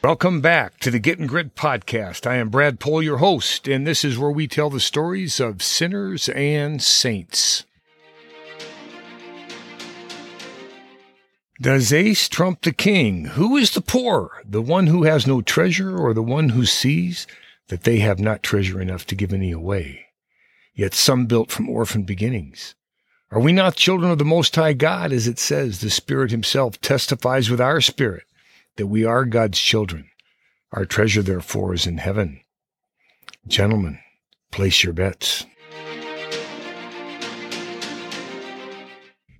Welcome back to the Getting Grit podcast. I am Brad Pohl, your host, and this is where we tell the stories of sinners and saints. Does ace trump the king? Who is the poor? The one who has no treasure or the one who sees that they have not treasure enough to give any away? Yet some built from orphan beginnings. Are we not children of the Most High God, as it says, the Spirit Himself testifies with our spirit that we are God's children. Our treasure, therefore, is in heaven. Gentlemen, place your bets.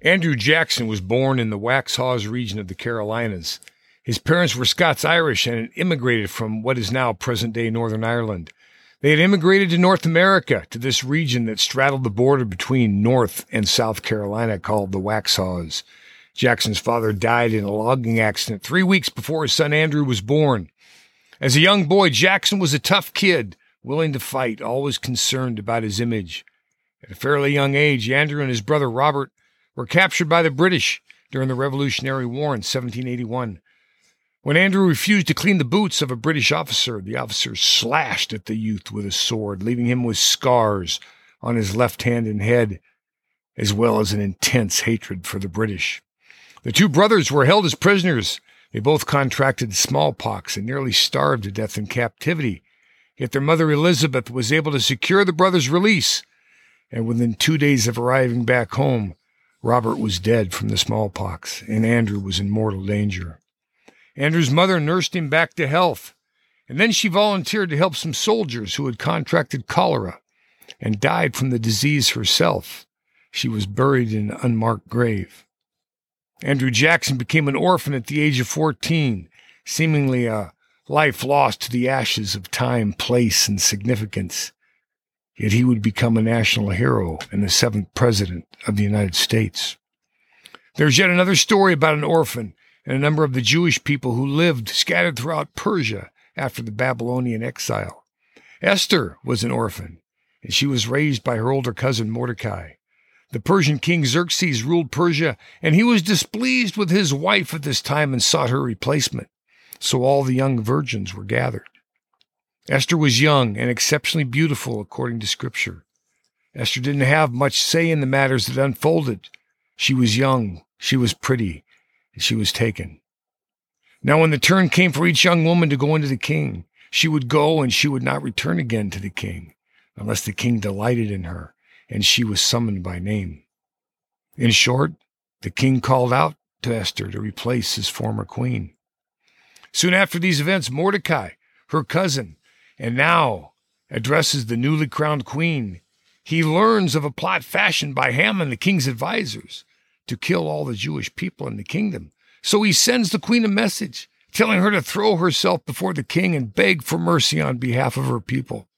Andrew Jackson was born in the Waxhaws region of the Carolinas. His parents were Scots Irish and had immigrated from what is now present day Northern Ireland. They had immigrated to North America, to this region that straddled the border between North and South Carolina called the Waxhaws. Jackson's father died in a logging accident three weeks before his son Andrew was born. As a young boy, Jackson was a tough kid, willing to fight, always concerned about his image. At a fairly young age, Andrew and his brother Robert were captured by the British during the Revolutionary War in 1781. When Andrew refused to clean the boots of a British officer, the officer slashed at the youth with a sword, leaving him with scars on his left hand and head, as well as an intense hatred for the British. The two brothers were held as prisoners. They both contracted smallpox and nearly starved to death in captivity. Yet their mother Elizabeth was able to secure the brothers' release. And within two days of arriving back home, Robert was dead from the smallpox, and Andrew was in mortal danger. Andrew's mother nursed him back to health, and then she volunteered to help some soldiers who had contracted cholera and died from the disease herself. She was buried in an unmarked grave. Andrew Jackson became an orphan at the age of 14, seemingly a life lost to the ashes of time, place, and significance. Yet he would become a national hero and the seventh president of the United States. There's yet another story about an orphan and a number of the Jewish people who lived scattered throughout Persia after the Babylonian exile. Esther was an orphan, and she was raised by her older cousin Mordecai. The Persian king Xerxes ruled Persia, and he was displeased with his wife at this time and sought her replacement. So all the young virgins were gathered. Esther was young and exceptionally beautiful according to Scripture. Esther didn't have much say in the matters that unfolded. She was young, she was pretty, and she was taken. Now, when the turn came for each young woman to go into the king, she would go and she would not return again to the king unless the king delighted in her and she was summoned by name. In short, the king called out to Esther to replace his former queen. Soon after these events, Mordecai, her cousin, and now addresses the newly crowned queen. He learns of a plot fashioned by Haman, the king's advisers, to kill all the Jewish people in the kingdom. So he sends the queen a message telling her to throw herself before the king and beg for mercy on behalf of her people.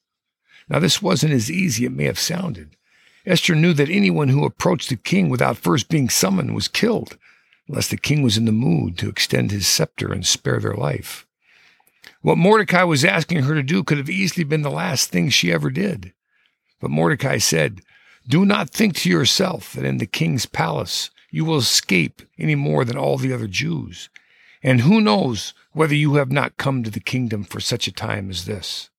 Now, this wasn't as easy it may have sounded. Esther knew that anyone who approached the king without first being summoned was killed, unless the king was in the mood to extend his scepter and spare their life. What Mordecai was asking her to do could have easily been the last thing she ever did. But Mordecai said, Do not think to yourself that in the king's palace you will escape any more than all the other Jews. And who knows whether you have not come to the kingdom for such a time as this?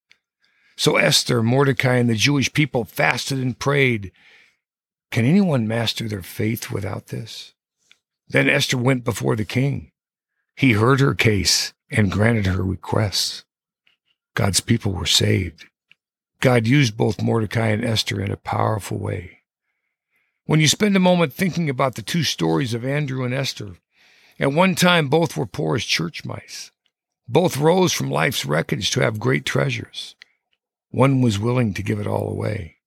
So Esther, Mordecai, and the Jewish people fasted and prayed. Can anyone master their faith without this? Then Esther went before the king. He heard her case and granted her requests. God's people were saved. God used both Mordecai and Esther in a powerful way. When you spend a moment thinking about the two stories of Andrew and Esther, at one time both were poor as church mice. Both rose from life's wreckage to have great treasures. One was willing to give it all away.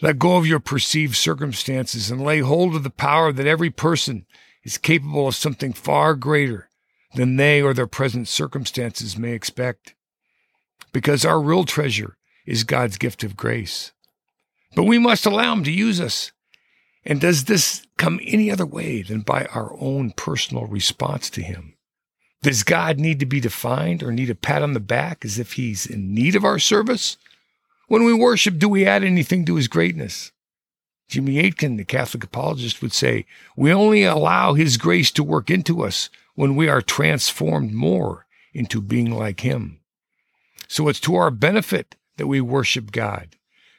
Let go of your perceived circumstances and lay hold of the power that every person is capable of something far greater than they or their present circumstances may expect. Because our real treasure is God's gift of grace. But we must allow Him to use us. And does this come any other way than by our own personal response to Him? Does God need to be defined or need a pat on the back as if he's in need of our service? When we worship, do we add anything to his greatness? Jimmy Akin, the Catholic apologist, would say, We only allow his grace to work into us when we are transformed more into being like Him. So it's to our benefit that we worship God.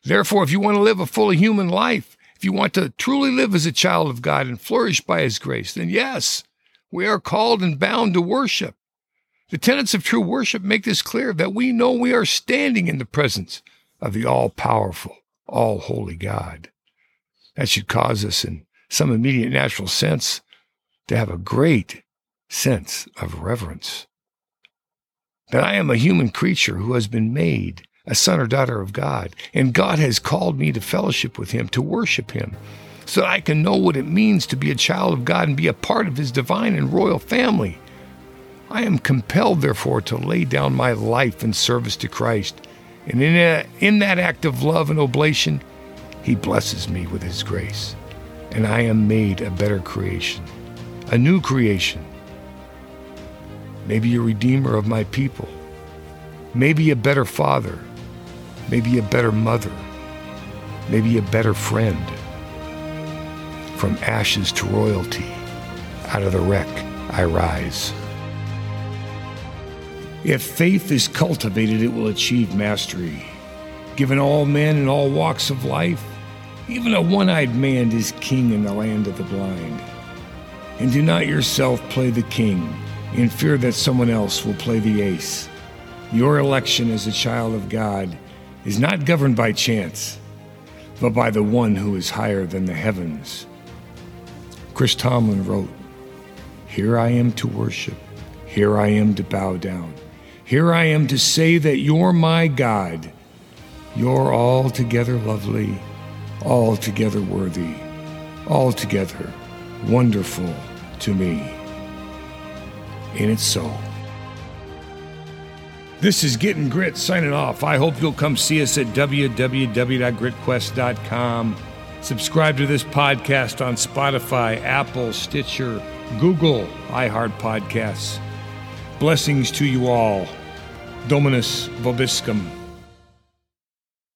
Therefore, if you want to live a fully human life, if you want to truly live as a child of God and flourish by His grace, then yes, we are called and bound to worship. The tenets of true worship make this clear that we know we are standing in the presence of the all powerful, all holy God. That should cause us, in some immediate natural sense, to have a great sense of reverence. That I am a human creature who has been made a son or daughter of God, and God has called me to fellowship with Him, to worship Him, so that I can know what it means to be a child of God and be a part of His divine and royal family. I am compelled, therefore, to lay down my life in service to Christ, and in, a, in that act of love and oblation, He blesses me with His grace, and I am made a better creation, a new creation. Maybe a redeemer of my people, maybe a better father, maybe a better mother, maybe a better friend. From ashes to royalty, out of the wreck I rise. If faith is cultivated, it will achieve mastery. Given all men in all walks of life, even a one eyed man is king in the land of the blind. And do not yourself play the king in fear that someone else will play the ace. Your election as a child of God is not governed by chance, but by the one who is higher than the heavens. Chris Tomlin wrote, Here I am to worship, here I am to bow down, here I am to say that you're my God. You're altogether lovely, altogether worthy, altogether wonderful to me. Ain't it so? This is Getting Grit signing off. I hope you'll come see us at www.gritquest.com. Subscribe to this podcast on Spotify, Apple, Stitcher, Google, iHeart Podcasts. Blessings to you all. Dominus Vobiscum.